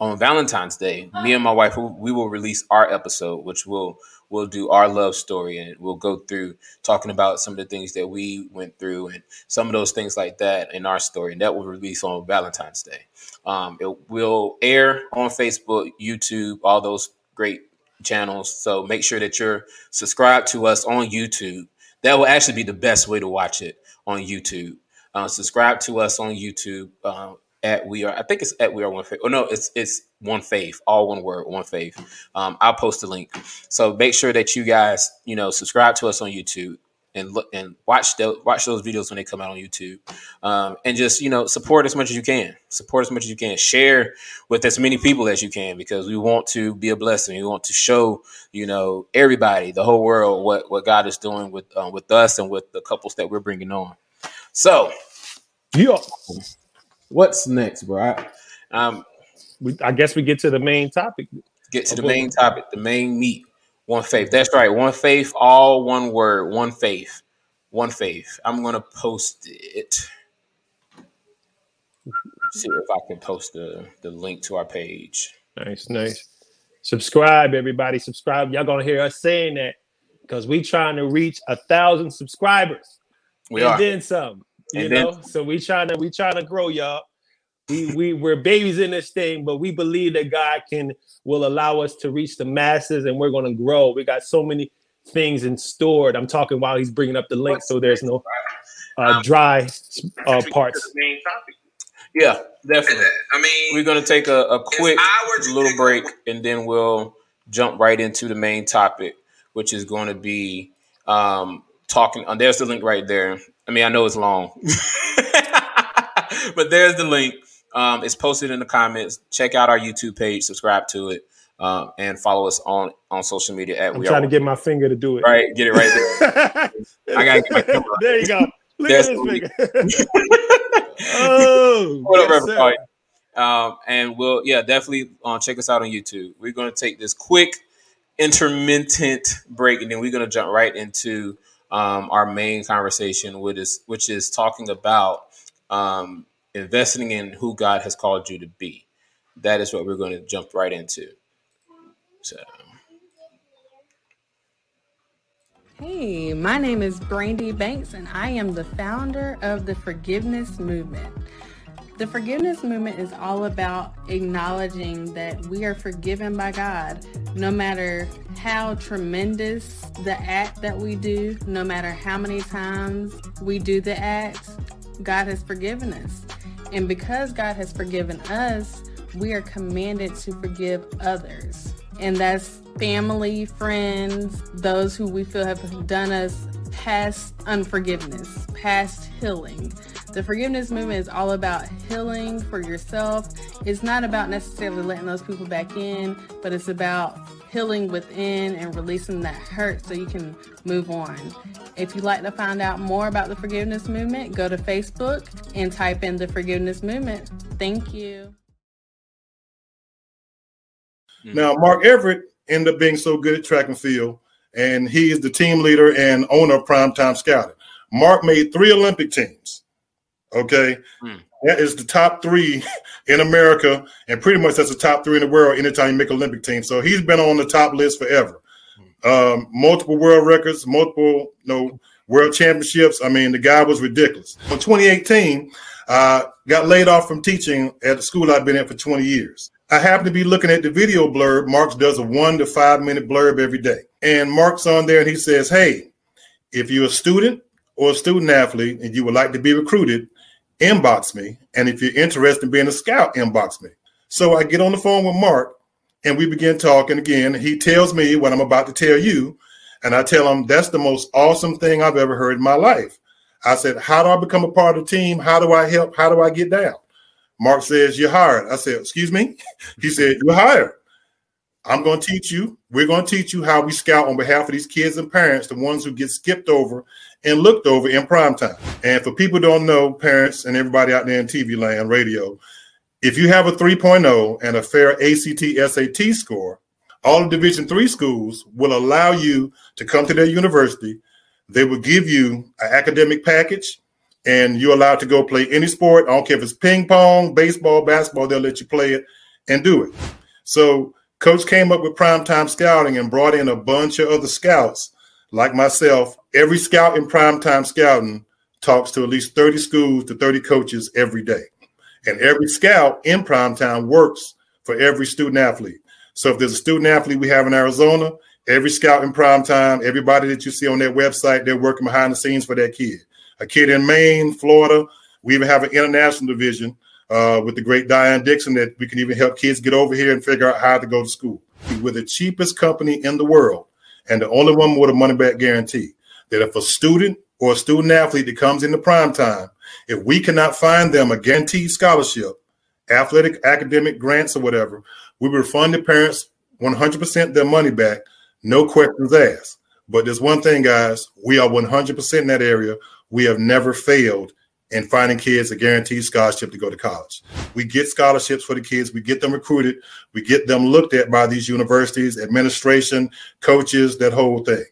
on Valentine's Day, me and my wife we will release our episode, which will we'll do our love story and we'll go through talking about some of the things that we went through and some of those things like that in our story. And that will release on Valentine's Day. Um, it will air on Facebook, YouTube, all those great channels. So make sure that you're subscribed to us on YouTube. That will actually be the best way to watch it on YouTube. Uh, subscribe to us on YouTube. Uh, at we are. I think it's at we are one faith. Oh no, it's it's one faith, all one word, one faith. Um, I'll post a link. So make sure that you guys, you know, subscribe to us on YouTube and look and watch the, watch those videos when they come out on YouTube, um, and just you know support as much as you can. Support as much as you can. Share with as many people as you can because we want to be a blessing. We want to show you know everybody, the whole world, what what God is doing with uh, with us and with the couples that we're bringing on. So, yeah. What's next, bro? I, um, we, I guess we get to the main topic. Get to the main topic, the main meat. One faith. That's right. One faith, all one word. One faith. One faith. I'm gonna post it. See if I can post the, the link to our page. Nice, nice. Subscribe, everybody. Subscribe. Y'all gonna hear us saying that because we trying to reach a thousand subscribers. We and are. then some. You and know, then, so we trying to we trying to grow, y'all. We we we're babies in this thing, but we believe that God can will allow us to reach the masses, and we're going to grow. We got so many things in stored. I'm talking while he's bringing up the link, so there's no uh, um, dry uh, parts. Yeah, definitely. I mean, we're going to take a, a quick little break, and then we'll jump right into the main topic, which is going to be um, talking. Uh, there's the link right there. I mean, I know it's long, but there's the link. Um, it's posted in the comments. Check out our YouTube page, subscribe to it, uh, and follow us on on social media. At I'm we trying are, to get my finger to do it. Right, get it right there. I gotta get my camera. There you go. Look There's at this finger. oh, whatever, everybody. Um, and we'll yeah, definitely uh, check us out on YouTube. We're gonna take this quick intermittent break, and then we're gonna jump right into um, our main conversation, which is which is talking about um, investing in who God has called you to be. That is what we're going to jump right into. So. Hey, my name is Brandy Banks, and I am the founder of the Forgiveness Movement. The forgiveness movement is all about acknowledging that we are forgiven by God, no matter how tremendous the act that we do, no matter how many times we do the act, God has forgiven us. And because God has forgiven us, we are commanded to forgive others. And that's family, friends, those who we feel have done us past unforgiveness, past healing. The forgiveness movement is all about healing for yourself. It's not about necessarily letting those people back in, but it's about healing within and releasing that hurt so you can move on. If you'd like to find out more about the forgiveness movement, go to Facebook and type in the forgiveness movement. Thank you. Now, Mark Everett ended up being so good at track and field, and he is the team leader and owner of Primetime Scouting. Mark made three Olympic teams. Okay. Hmm. That is the top three in America, and pretty much that's the top three in the world anytime you make Olympic team. So he's been on the top list forever. Um, multiple world records, multiple you know, world championships. I mean, the guy was ridiculous. In 2018, uh, got laid off from teaching at the school I've been at for 20 years. I happen to be looking at the video blurb. Mark does a one to five minute blurb every day. And Mark's on there and he says, Hey, if you're a student or a student athlete and you would like to be recruited, inbox me. And if you're interested in being a scout, inbox me. So I get on the phone with Mark and we begin talking again. He tells me what I'm about to tell you. And I tell him that's the most awesome thing I've ever heard in my life. I said, How do I become a part of the team? How do I help? How do I get down? Mark says, You're hired. I said, Excuse me? He said, You're hired. I'm going to teach you. We're going to teach you how we scout on behalf of these kids and parents, the ones who get skipped over and looked over in prime time. And for people don't know, parents and everybody out there in TV land, radio, if you have a 3.0 and a fair ACT SAT score, all Division three schools will allow you to come to their university. They will give you an academic package, and you're allowed to go play any sport. I don't care if it's ping pong, baseball, basketball. They'll let you play it, and do it. So coach came up with primetime scouting and brought in a bunch of other scouts like myself. Every scout in primetime scouting talks to at least 30 schools to 30 coaches every day. And every scout in primetime works for every student athlete. So if there's a student athlete we have in Arizona, every scout in primetime, everybody that you see on their website, they're working behind the scenes for that kid. A kid in Maine, Florida, we even have an international division uh, with the great Diane Dixon that we can even help kids get over here and figure out how to go to school. We're the cheapest company in the world and the only one with a money back guarantee. That if a student or a student athlete that comes into prime time, if we cannot find them a guaranteed scholarship, athletic, academic grants, or whatever, we refund the parents 100% their money back, no questions asked. But there's one thing, guys, we are 100% in that area. We have never failed in finding kids a guaranteed scholarship to go to college. We get scholarships for the kids, we get them recruited, we get them looked at by these universities, administration, coaches, that whole thing.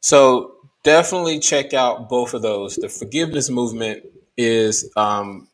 So definitely check out both of those. The forgiveness movement is um,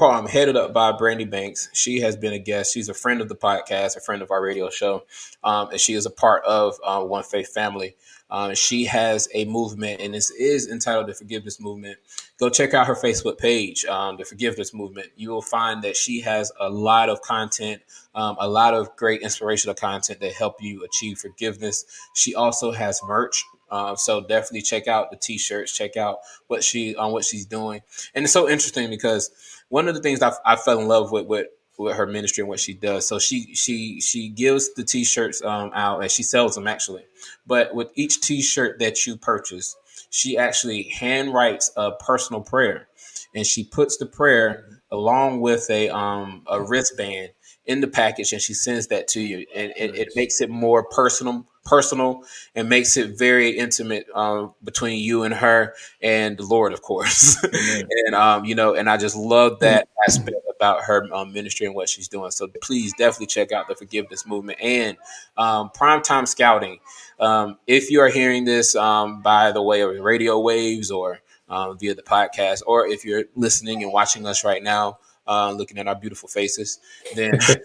um, headed up by Brandy Banks. She has been a guest. She's a friend of the podcast, a friend of our radio show, um, and she is a part of uh, One Faith Family. Um, she has a movement, and this is entitled the Forgiveness Movement. Go check out her Facebook page, um, the Forgiveness Movement. You will find that she has a lot of content, um, a lot of great inspirational content that help you achieve forgiveness. She also has merch. Uh, so definitely check out the t-shirts, check out what she on what she's doing, and it's so interesting because one of the things I, I fell in love with with with her ministry and what she does. So she she she gives the t-shirts um, out and she sells them actually. But with each t-shirt that you purchase, she actually hand writes a personal prayer, and she puts the prayer along with a um a wristband in the package, and she sends that to you, and it, it makes it more personal personal and makes it very intimate um, between you and her and the Lord, of course. and um, you know, and I just love that aspect about her um, ministry and what she's doing. So please definitely check out the forgiveness movement and um, primetime scouting. Um, if you are hearing this um, by the way of radio waves or um, via the podcast, or if you're listening and watching us right now, uh, looking at our beautiful faces, then,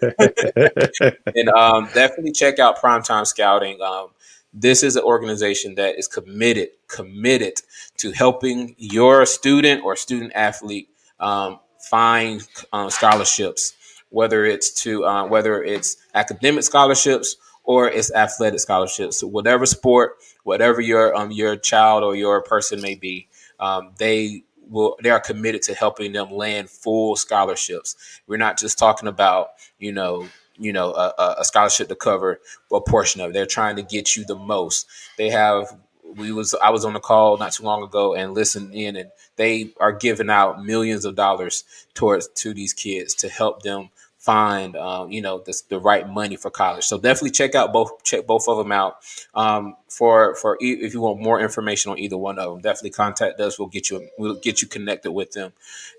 then um, definitely check out Primetime Scouting. Um, this is an organization that is committed, committed to helping your student or student athlete um, find uh, scholarships, whether it's to uh, whether it's academic scholarships or it's athletic scholarships. So whatever sport, whatever your um, your child or your person may be, um, they will they are committed to helping them land full scholarships. We're not just talking about you know you know a, a scholarship to cover a portion of it. They're trying to get you the most. They have we was I was on the call not too long ago and listened in, and they are giving out millions of dollars towards to these kids to help them find um, you know the, the right money for college. So definitely check out both check both of them out um, for for if you want more information on either one of them. Definitely contact us. We'll get you we'll get you connected with them,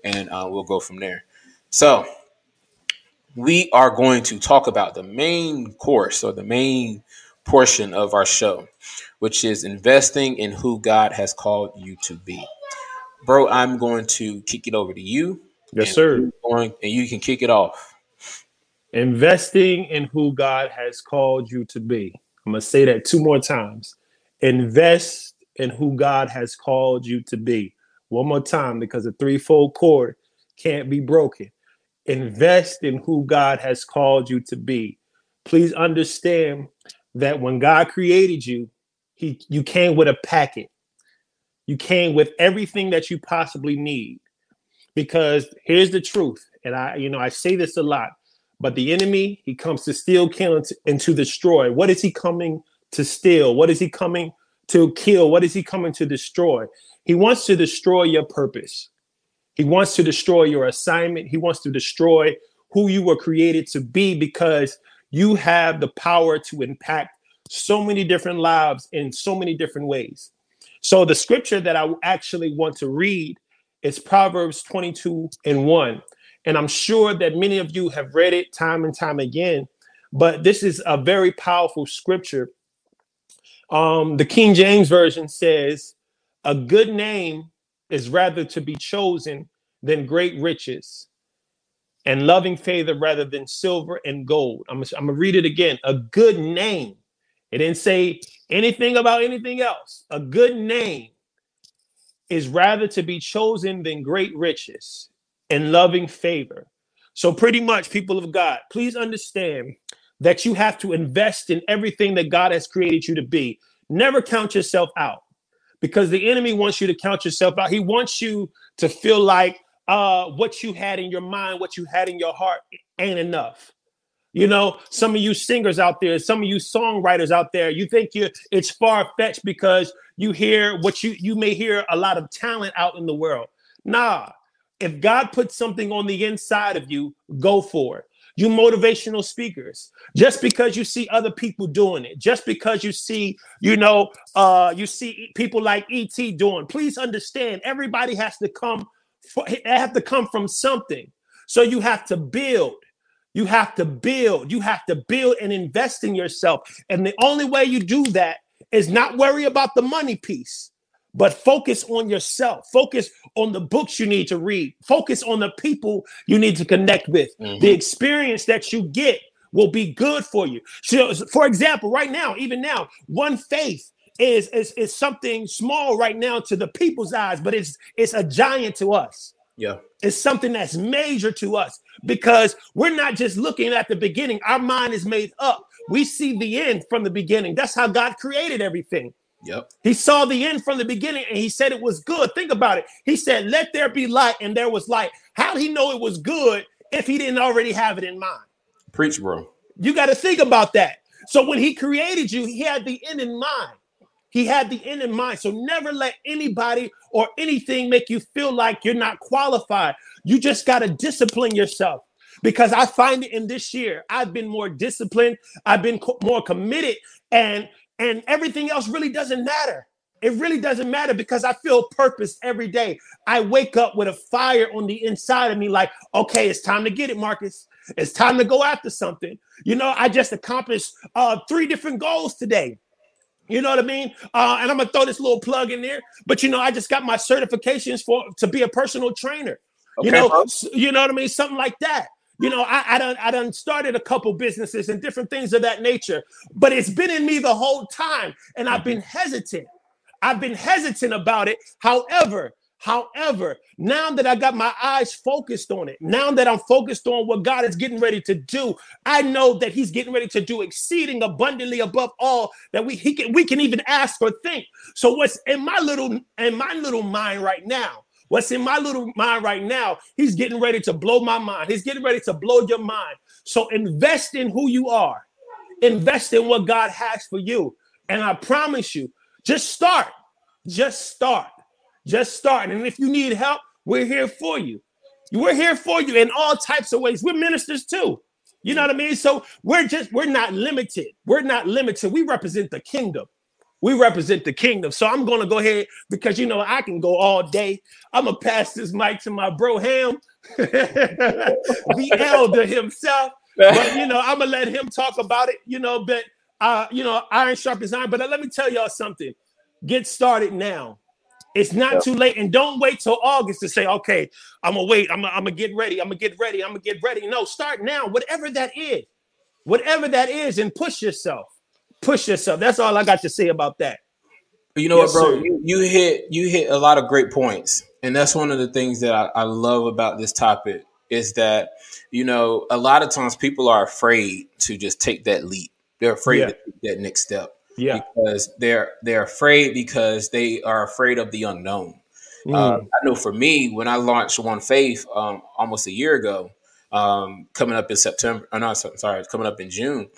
and uh, we'll go from there. So we are going to talk about the main course or the main portion of our show, which is investing in who God has called you to be. Bro, I'm going to kick it over to you. Yes, sir. Going, and you can kick it off. Investing in who God has called you to be. I'm going to say that two more times. Invest in who God has called you to be. One more time because a threefold cord can't be broken. Invest in who God has called you to be. Please understand that when God created you, he you came with a packet. You came with everything that you possibly need. Because here's the truth, and I you know I say this a lot, but the enemy he comes to steal, kill, and to destroy. What is he coming to steal? What is he coming to kill? What is he coming to destroy? He wants to destroy your purpose. He wants to destroy your assignment. He wants to destroy who you were created to be because you have the power to impact so many different lives in so many different ways. So the scripture that I actually want to read is Proverbs 22 and 1. And I'm sure that many of you have read it time and time again, but this is a very powerful scripture. Um, the King James Version says, A good name is rather to be chosen than great riches, and loving favor rather than silver and gold. I'm, I'm gonna read it again. A good name. It didn't say anything about anything else. A good name is rather to be chosen than great riches and loving favor. So, pretty much, people of God, please understand that you have to invest in everything that God has created you to be. Never count yourself out because the enemy wants you to count yourself out. He wants you to feel like uh, what you had in your mind, what you had in your heart ain't enough. You know, some of you singers out there, some of you songwriters out there, you think you it's far fetched because you hear what you you may hear a lot of talent out in the world. Nah, if God puts something on the inside of you, go for it. You motivational speakers, just because you see other people doing it, just because you see, you know, uh, you see people like ET doing. Please understand, everybody has to come. For, have to come from something. So you have to build. You have to build. You have to build and invest in yourself. And the only way you do that is not worry about the money piece, but focus on yourself. Focus on the books you need to read. Focus on the people you need to connect with. Mm-hmm. The experience that you get will be good for you. So, for example, right now, even now, one faith is, is is something small right now to the people's eyes, but it's it's a giant to us. Yeah. It's something that's major to us because we're not just looking at the beginning. Our mind is made up. We see the end from the beginning. That's how God created everything. Yep. He saw the end from the beginning and he said it was good. Think about it. He said, Let there be light, and there was light. How did he know it was good if he didn't already have it in mind? Preach, bro. You got to think about that. So when he created you, he had the end in mind. He had the end in mind. So never let anybody or anything make you feel like you're not qualified. You just got to discipline yourself because I find it in this year, I've been more disciplined, I've been co- more committed, and and everything else really doesn't matter. It really doesn't matter because I feel purpose every day. I wake up with a fire on the inside of me, like, okay, it's time to get it, Marcus. It's time to go after something. You know, I just accomplished uh, three different goals today. You know what I mean? Uh, and I'm gonna throw this little plug in there. But you know, I just got my certifications for to be a personal trainer. Okay, you know, bro. you know what I mean? Something like that. You know, I, I done I done started a couple businesses and different things of that nature, but it's been in me the whole time, and I've been mm-hmm. hesitant. I've been hesitant about it. However, However, now that I got my eyes focused on it, now that I'm focused on what God is getting ready to do, I know that He's getting ready to do exceeding abundantly above all that we he can we can even ask or think. So what's in my little in my little mind right now What's in my little mind right now, he's getting ready to blow my mind. He's getting ready to blow your mind. So invest in who you are, invest in what God has for you. And I promise you, just start. Just start. Just start. And if you need help, we're here for you. We're here for you in all types of ways. We're ministers too. You know what I mean? So we're just, we're not limited. We're not limited. We represent the kingdom. We represent the kingdom. So I'm going to go ahead because you know I can go all day. I'm going to pass this mic to my bro Ham, the elder himself. But you know, I'm going to let him talk about it, you know, but uh, you know, iron sharpens iron. But let me tell y'all something. Get started now. It's not yep. too late. And don't wait till August to say, okay, I'm gonna wait. I'm gonna, I'm gonna get ready. I'm gonna get ready. I'm gonna get ready. No, start now, whatever that is. Whatever that is, and push yourself push yourself. That's all I got to say about that. You know yes, what, bro? You, you, hit you hit a lot of great points, and that's one of the things that I, I love about this topic is that you know a lot of times people are afraid to just take that leap. They're afraid yeah. to take that next step. Yeah, because they're they're afraid because they are afraid of the unknown. Mm. Uh, I know for me, when I launched One Faith um, almost a year ago, um, coming up in September. Oh, no, sorry, coming up in June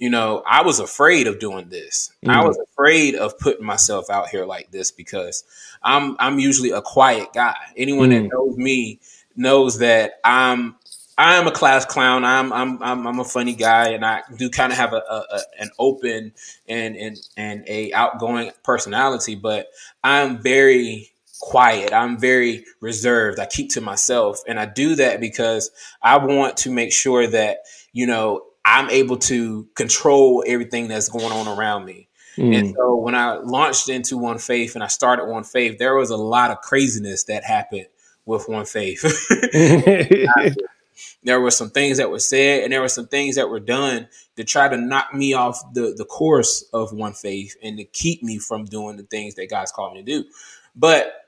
you know, I was afraid of doing this. Mm. I was afraid of putting myself out here like this because I'm I'm usually a quiet guy. Anyone mm. that knows me knows that I'm I am a class clown. I'm I'm I'm, I'm a funny guy, and I do kind of have a, a, a, an open and and and a outgoing personality. But I'm very quiet. I'm very reserved. I keep to myself, and I do that because I want to make sure that you know I'm able to control everything that's going on around me. Mm. And so when I launched into One Faith and I started One Faith, there was a lot of craziness that happened with One Faith. there were some things that were said and there were some things that were done to try to knock me off the, the course of one faith and to keep me from doing the things that God's called me to do. But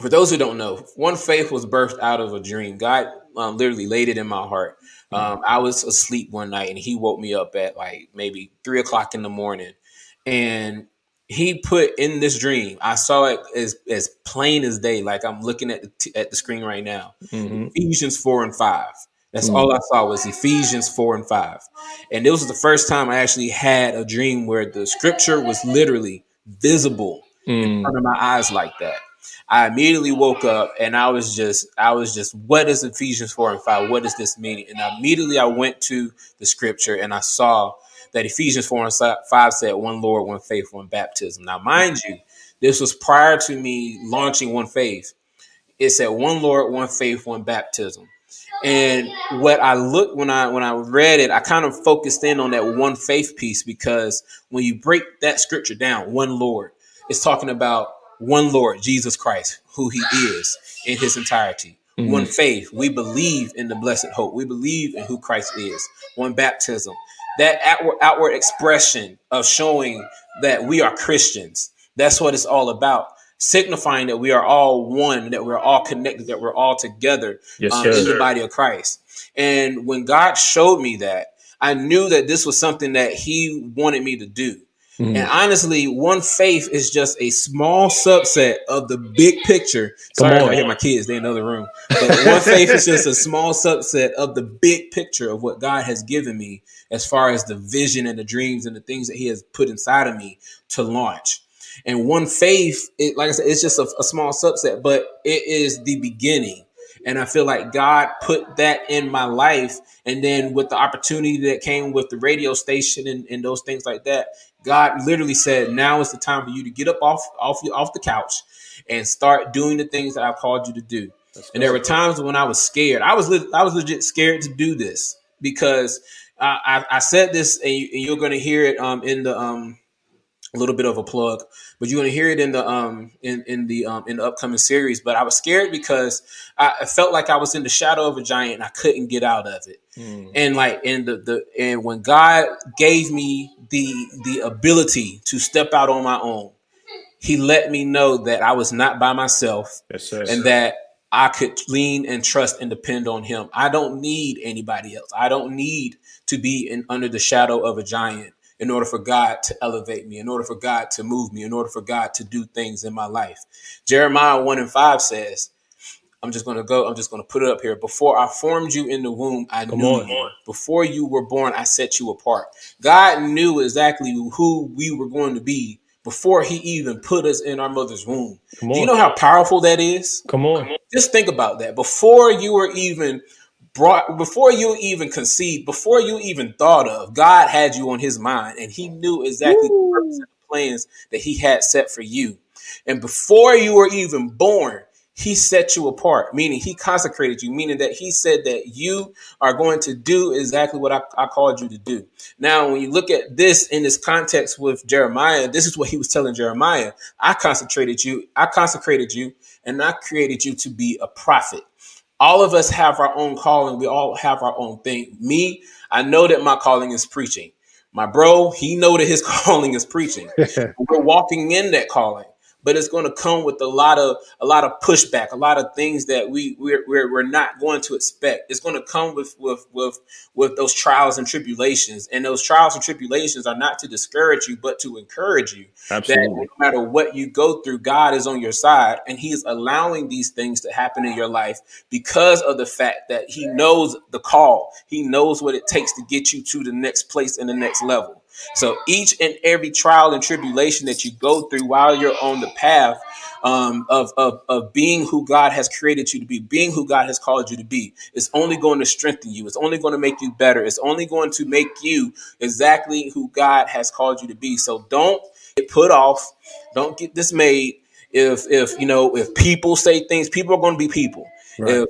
for those who don't know, one faith was birthed out of a dream. God um, literally laid it in my heart. Um, I was asleep one night and he woke me up at like maybe three o'clock in the morning. And he put in this dream, I saw it as, as plain as day. Like I'm looking at the, t- at the screen right now. Mm-hmm. Ephesians 4 and 5. That's mm-hmm. all I saw was Ephesians 4 and 5. And this was the first time I actually had a dream where the scripture was literally visible mm. in front of my eyes like that. I immediately woke up and I was just, I was just, what is Ephesians 4 and 5? What does this mean? And immediately I went to the scripture and I saw that Ephesians 4 and 5 said, one Lord, one faith, one baptism. Now, mind you, this was prior to me launching one faith. It said one Lord, one faith, one baptism. And what I looked when I when I read it, I kind of focused in on that one faith piece because when you break that scripture down, one Lord, it's talking about one Lord, Jesus Christ, who he is in his entirety. Mm-hmm. One faith. We believe in the blessed hope. We believe in who Christ is. One baptism. That outward, outward expression of showing that we are Christians. That's what it's all about. Signifying that we are all one, that we're all connected, that we're all together yes, um, in the body of Christ. And when God showed me that, I knew that this was something that He wanted me to do. Mm-hmm. And honestly, one faith is just a small subset of the big picture. Sorry if I hear my kids, they in another room. But one faith is just a small subset of the big picture of what God has given me as far as the vision and the dreams and the things that He has put inside of me to launch. And one faith, it, like I said, it's just a, a small subset, but it is the beginning. And I feel like God put that in my life. And then with the opportunity that came with the radio station and, and those things like that, God literally said, now is the time for you to get up off, off, off the couch and start doing the things that I've called you to do. and there were times when I was scared. I was, I was legit scared to do this because I, I, said this and, you, are going to hear it um, in the, um, a little bit of a plug, but you're gonna hear it in the um in in the um in the upcoming series. But I was scared because I, I felt like I was in the shadow of a giant and I couldn't get out of it. Mm. And like and the the and when God gave me the the ability to step out on my own, He let me know that I was not by myself, yes, and that I could lean and trust and depend on Him. I don't need anybody else. I don't need to be in under the shadow of a giant in order for God to elevate me, in order for God to move me, in order for God to do things in my life. Jeremiah 1 and 5 says, I'm just going to go, I'm just going to put it up here. Before I formed you in the womb, I Come knew on. you. Before you were born, I set you apart. God knew exactly who we were going to be before he even put us in our mother's womb. Do you know how powerful that is? Come on. Just think about that. Before you were even brought before you even conceived, before you even thought of, God had you on his mind and he knew exactly the purpose and the plans that he had set for you. And before you were even born, he set you apart, meaning he consecrated you, meaning that he said that you are going to do exactly what I, I, called you to do. Now, when you look at this in this context with Jeremiah, this is what he was telling Jeremiah. I consecrated you, I consecrated you, and I created you to be a prophet all of us have our own calling. We all have our own thing. Me, I know that my calling is preaching. My bro, he know that his calling is preaching. We're walking in that calling but it's going to come with a lot of a lot of pushback, a lot of things that we we're, we're, we're not going to expect. It's going to come with with with with those trials and tribulations, and those trials and tribulations are not to discourage you, but to encourage you. Absolutely. That no matter what you go through, God is on your side, and He is allowing these things to happen in your life because of the fact that He knows the call. He knows what it takes to get you to the next place and the next level. So each and every trial and tribulation that you go through while you're on the path um, of, of, of being who God has created you to be, being who God has called you to be, is only going to strengthen you. It's only going to make you better. It's only going to make you exactly who God has called you to be. So don't get put off. Don't get dismayed. If, if, you know, if people say things, people are going to be people. Right. If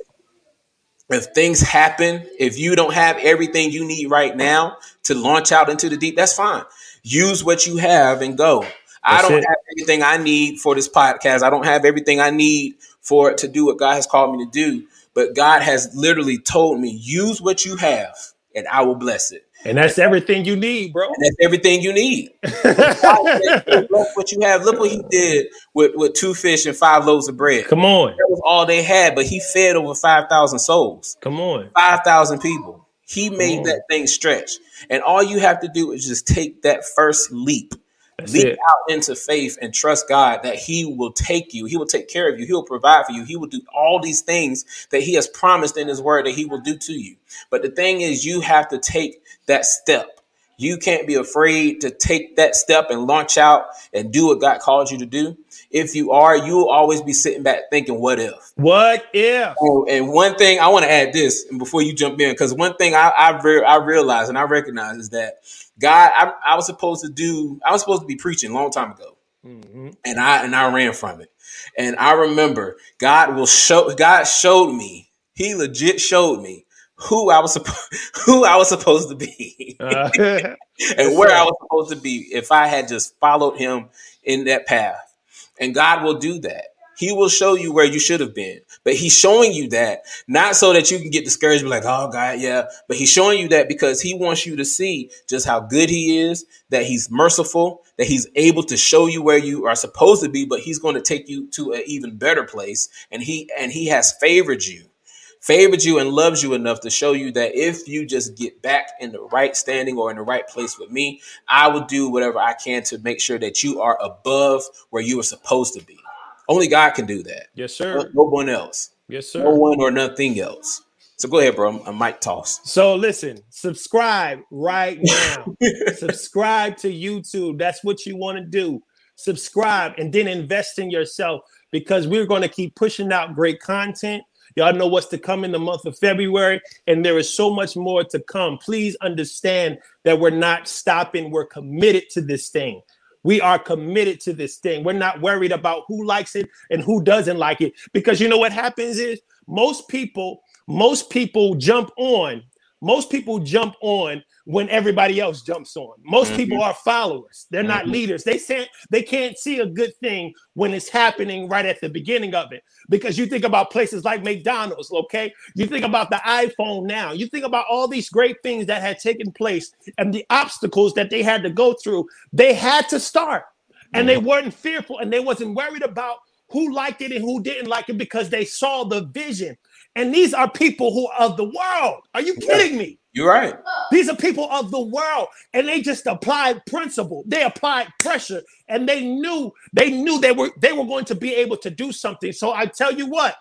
if things happen, if you don't have everything you need right now to launch out into the deep, that's fine. Use what you have and go. That's I don't it. have everything I need for this podcast. I don't have everything I need for to do what God has called me to do. but God has literally told me, use what you have and I will bless it. And that's everything you need, bro. And that's everything you need. What you have. Look what he did with, with two fish and five loaves of bread. Come on. That was all they had, but he fed over 5,000 souls. Come on. 5,000 people. He made that thing stretch. And all you have to do is just take that first leap. That's leap it. out into faith and trust God that He will take you. He will take care of you. He will provide for you. He will do all these things that He has promised in His word that He will do to you. But the thing is, you have to take that step. You can't be afraid to take that step and launch out and do what God called you to do. If you are, you'll always be sitting back thinking, what if? What if? Oh, and one thing I want to add this before you jump in, because one thing I I, re- I realize and I recognize is that God, I, I, was supposed to do, I was supposed to be preaching a long time ago. Mm-hmm. And I and I ran from it. And I remember God will show God showed me, he legit showed me who I was who I was supposed to be uh, and where I was supposed to be if I had just followed him in that path. And God will do that. He will show you where you should have been. But he's showing you that not so that you can get discouraged, be like, oh God, yeah. But he's showing you that because he wants you to see just how good he is, that he's merciful, that he's able to show you where you are supposed to be, but he's going to take you to an even better place. And he and he has favored you favored you and loves you enough to show you that if you just get back in the right standing or in the right place with me, I will do whatever I can to make sure that you are above where you are supposed to be. Only God can do that. Yes, sir. No, no one else. Yes, sir. No one or nothing else. So go ahead, bro. I'm mic toss. So listen, subscribe right now. subscribe to YouTube. That's what you want to do. Subscribe and then invest in yourself because we're going to keep pushing out great content. Y'all know what's to come in the month of February, and there is so much more to come. Please understand that we're not stopping. We're committed to this thing. We are committed to this thing. We're not worried about who likes it and who doesn't like it because you know what happens is most people most people jump on most people jump on when everybody else jumps on. Most mm-hmm. people are followers. They're not mm-hmm. leaders. They can't they can't see a good thing when it's happening right at the beginning of it. Because you think about places like McDonald's, okay? You think about the iPhone now. You think about all these great things that had taken place and the obstacles that they had to go through. They had to start. And they mm-hmm. weren't fearful and they wasn't worried about who liked it and who didn't like it because they saw the vision. And these are people who are of the world. Are you kidding me? You're right. These are people of the world, and they just applied principle. They applied pressure, and they knew they knew they were they were going to be able to do something. So I tell you what,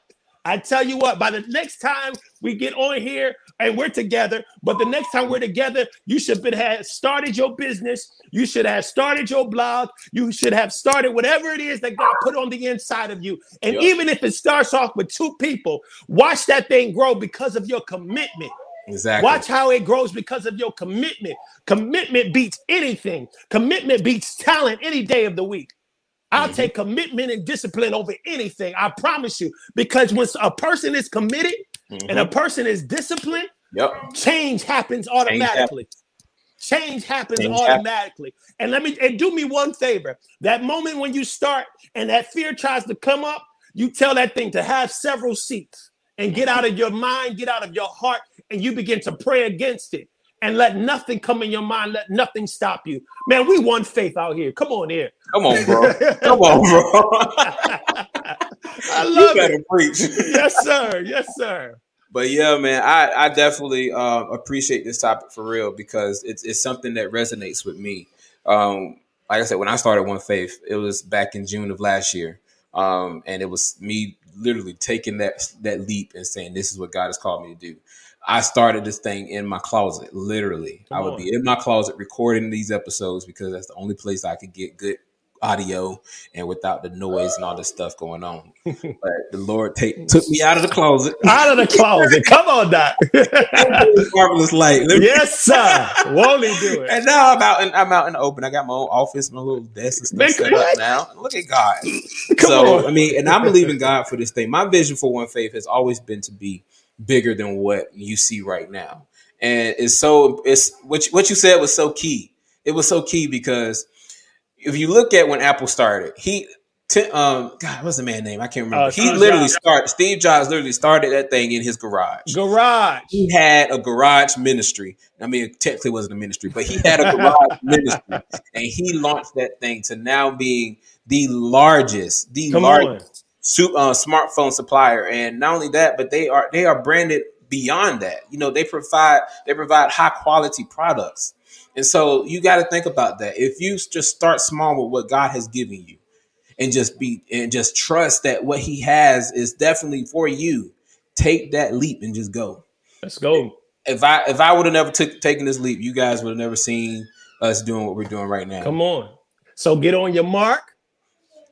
I tell you what. By the next time we get on here and we're together, but the next time we're together, you should have started your business. You should have started your blog. You should have started whatever it is that God put on the inside of you. And yep. even if it starts off with two people, watch that thing grow because of your commitment. Exactly. Watch how it grows because of your commitment. Commitment beats anything. Commitment beats talent any day of the week. I'll mm-hmm. take commitment and discipline over anything. I promise you. Because when a person is committed mm-hmm. and a mm-hmm. person is disciplined, yep. change happens automatically. Change happens change automatically. Happens. And let me and do me one favor. That moment when you start and that fear tries to come up, you tell that thing to have several seats and get out of your mind, get out of your heart, and you begin to pray against it and let nothing come in your mind, let nothing stop you. Man, we want faith out here. Come on here. Come on, bro. Come on, bro. I love you it. Preach. yes, sir. Yes, sir. But yeah, man, I, I definitely uh, appreciate this topic for real because it's it's something that resonates with me. Um, like I said, when I started One Faith, it was back in June of last year, um, and it was me literally taking that that leap and saying, "This is what God has called me to do." I started this thing in my closet, literally. Come I would on. be in my closet recording these episodes because that's the only place I could get good audio and without the noise and all this stuff going on. But the Lord take, took me out of the closet. Out of the closet. Come on, Doc. marvelous light. yes, sir. Won't he do it? And now I'm out and I'm out in the open. I got my own office, my little desk and stuff Make set up now. Look at God. Come so on. I mean, and I believe in God for this thing. My vision for One Faith has always been to be bigger than what you see right now. And it's so it's what you, what you said was so key. It was so key because if you look at when Apple started, he um, God, what's the man name? I can't remember. Uh, he literally Jobs. started. Steve Jobs literally started that thing in his garage. Garage. He had a garage ministry. I mean, it technically wasn't a ministry, but he had a garage ministry, and he launched that thing to now being the largest, the Come largest uh, smartphone supplier. And not only that, but they are they are branded beyond that. You know, they provide they provide high quality products. And so you got to think about that. If you just start small with what God has given you and just be and just trust that what he has is definitely for you, take that leap and just go. Let's go. If I if I would have never took taken this leap, you guys would have never seen us doing what we're doing right now. Come on. So get on your mark,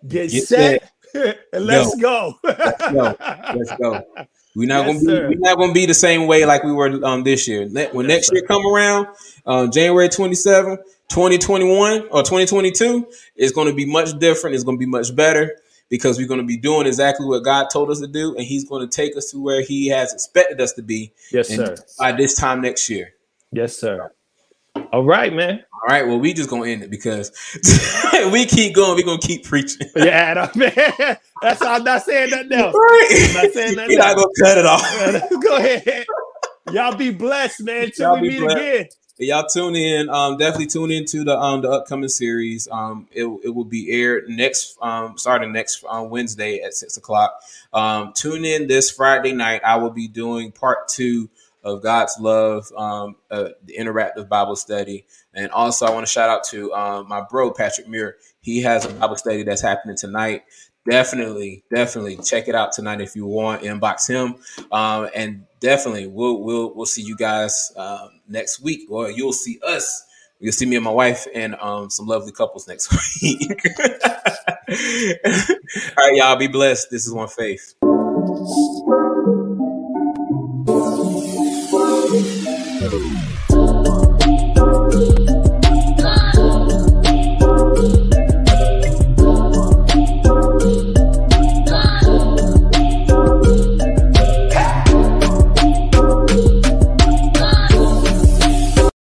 get, get set, and let's go. let's go. Let's go. We're not yes, gonna be sir. we're not gonna be the same way like we were um this year. When yes, next sir. year come around, um, January 27, 2021 or 2022, it's gonna be much different. It's gonna be much better because we're gonna be doing exactly what God told us to do, and He's gonna take us to where He has expected us to be. Yes, sir. By this time next year. Yes, sir. All right, man. All right. Well, we just gonna end it because we keep going. We gonna keep preaching. yeah, man. That's all. I'm not saying nothing else. Right. I'm not saying nothing. You're not gonna cut it off. Go ahead. Y'all be blessed, man. Till Y'all we meet blessed. again. Y'all tune in. Um, definitely tune into the um the upcoming series. Um, it, it will be aired next um starting next um, Wednesday at six o'clock. Um, tune in this Friday night. I will be doing part two of God's love, um, uh, the interactive Bible study. And also, I want to shout out to um, my bro, Patrick Muir. He has a Bible study that's happening tonight. Definitely, definitely check it out tonight if you want. Inbox him, um, and definitely we'll we'll we'll see you guys uh, next week, or you'll see us. You'll see me and my wife and um, some lovely couples next week. All right, y'all be blessed. This is One Faith. You.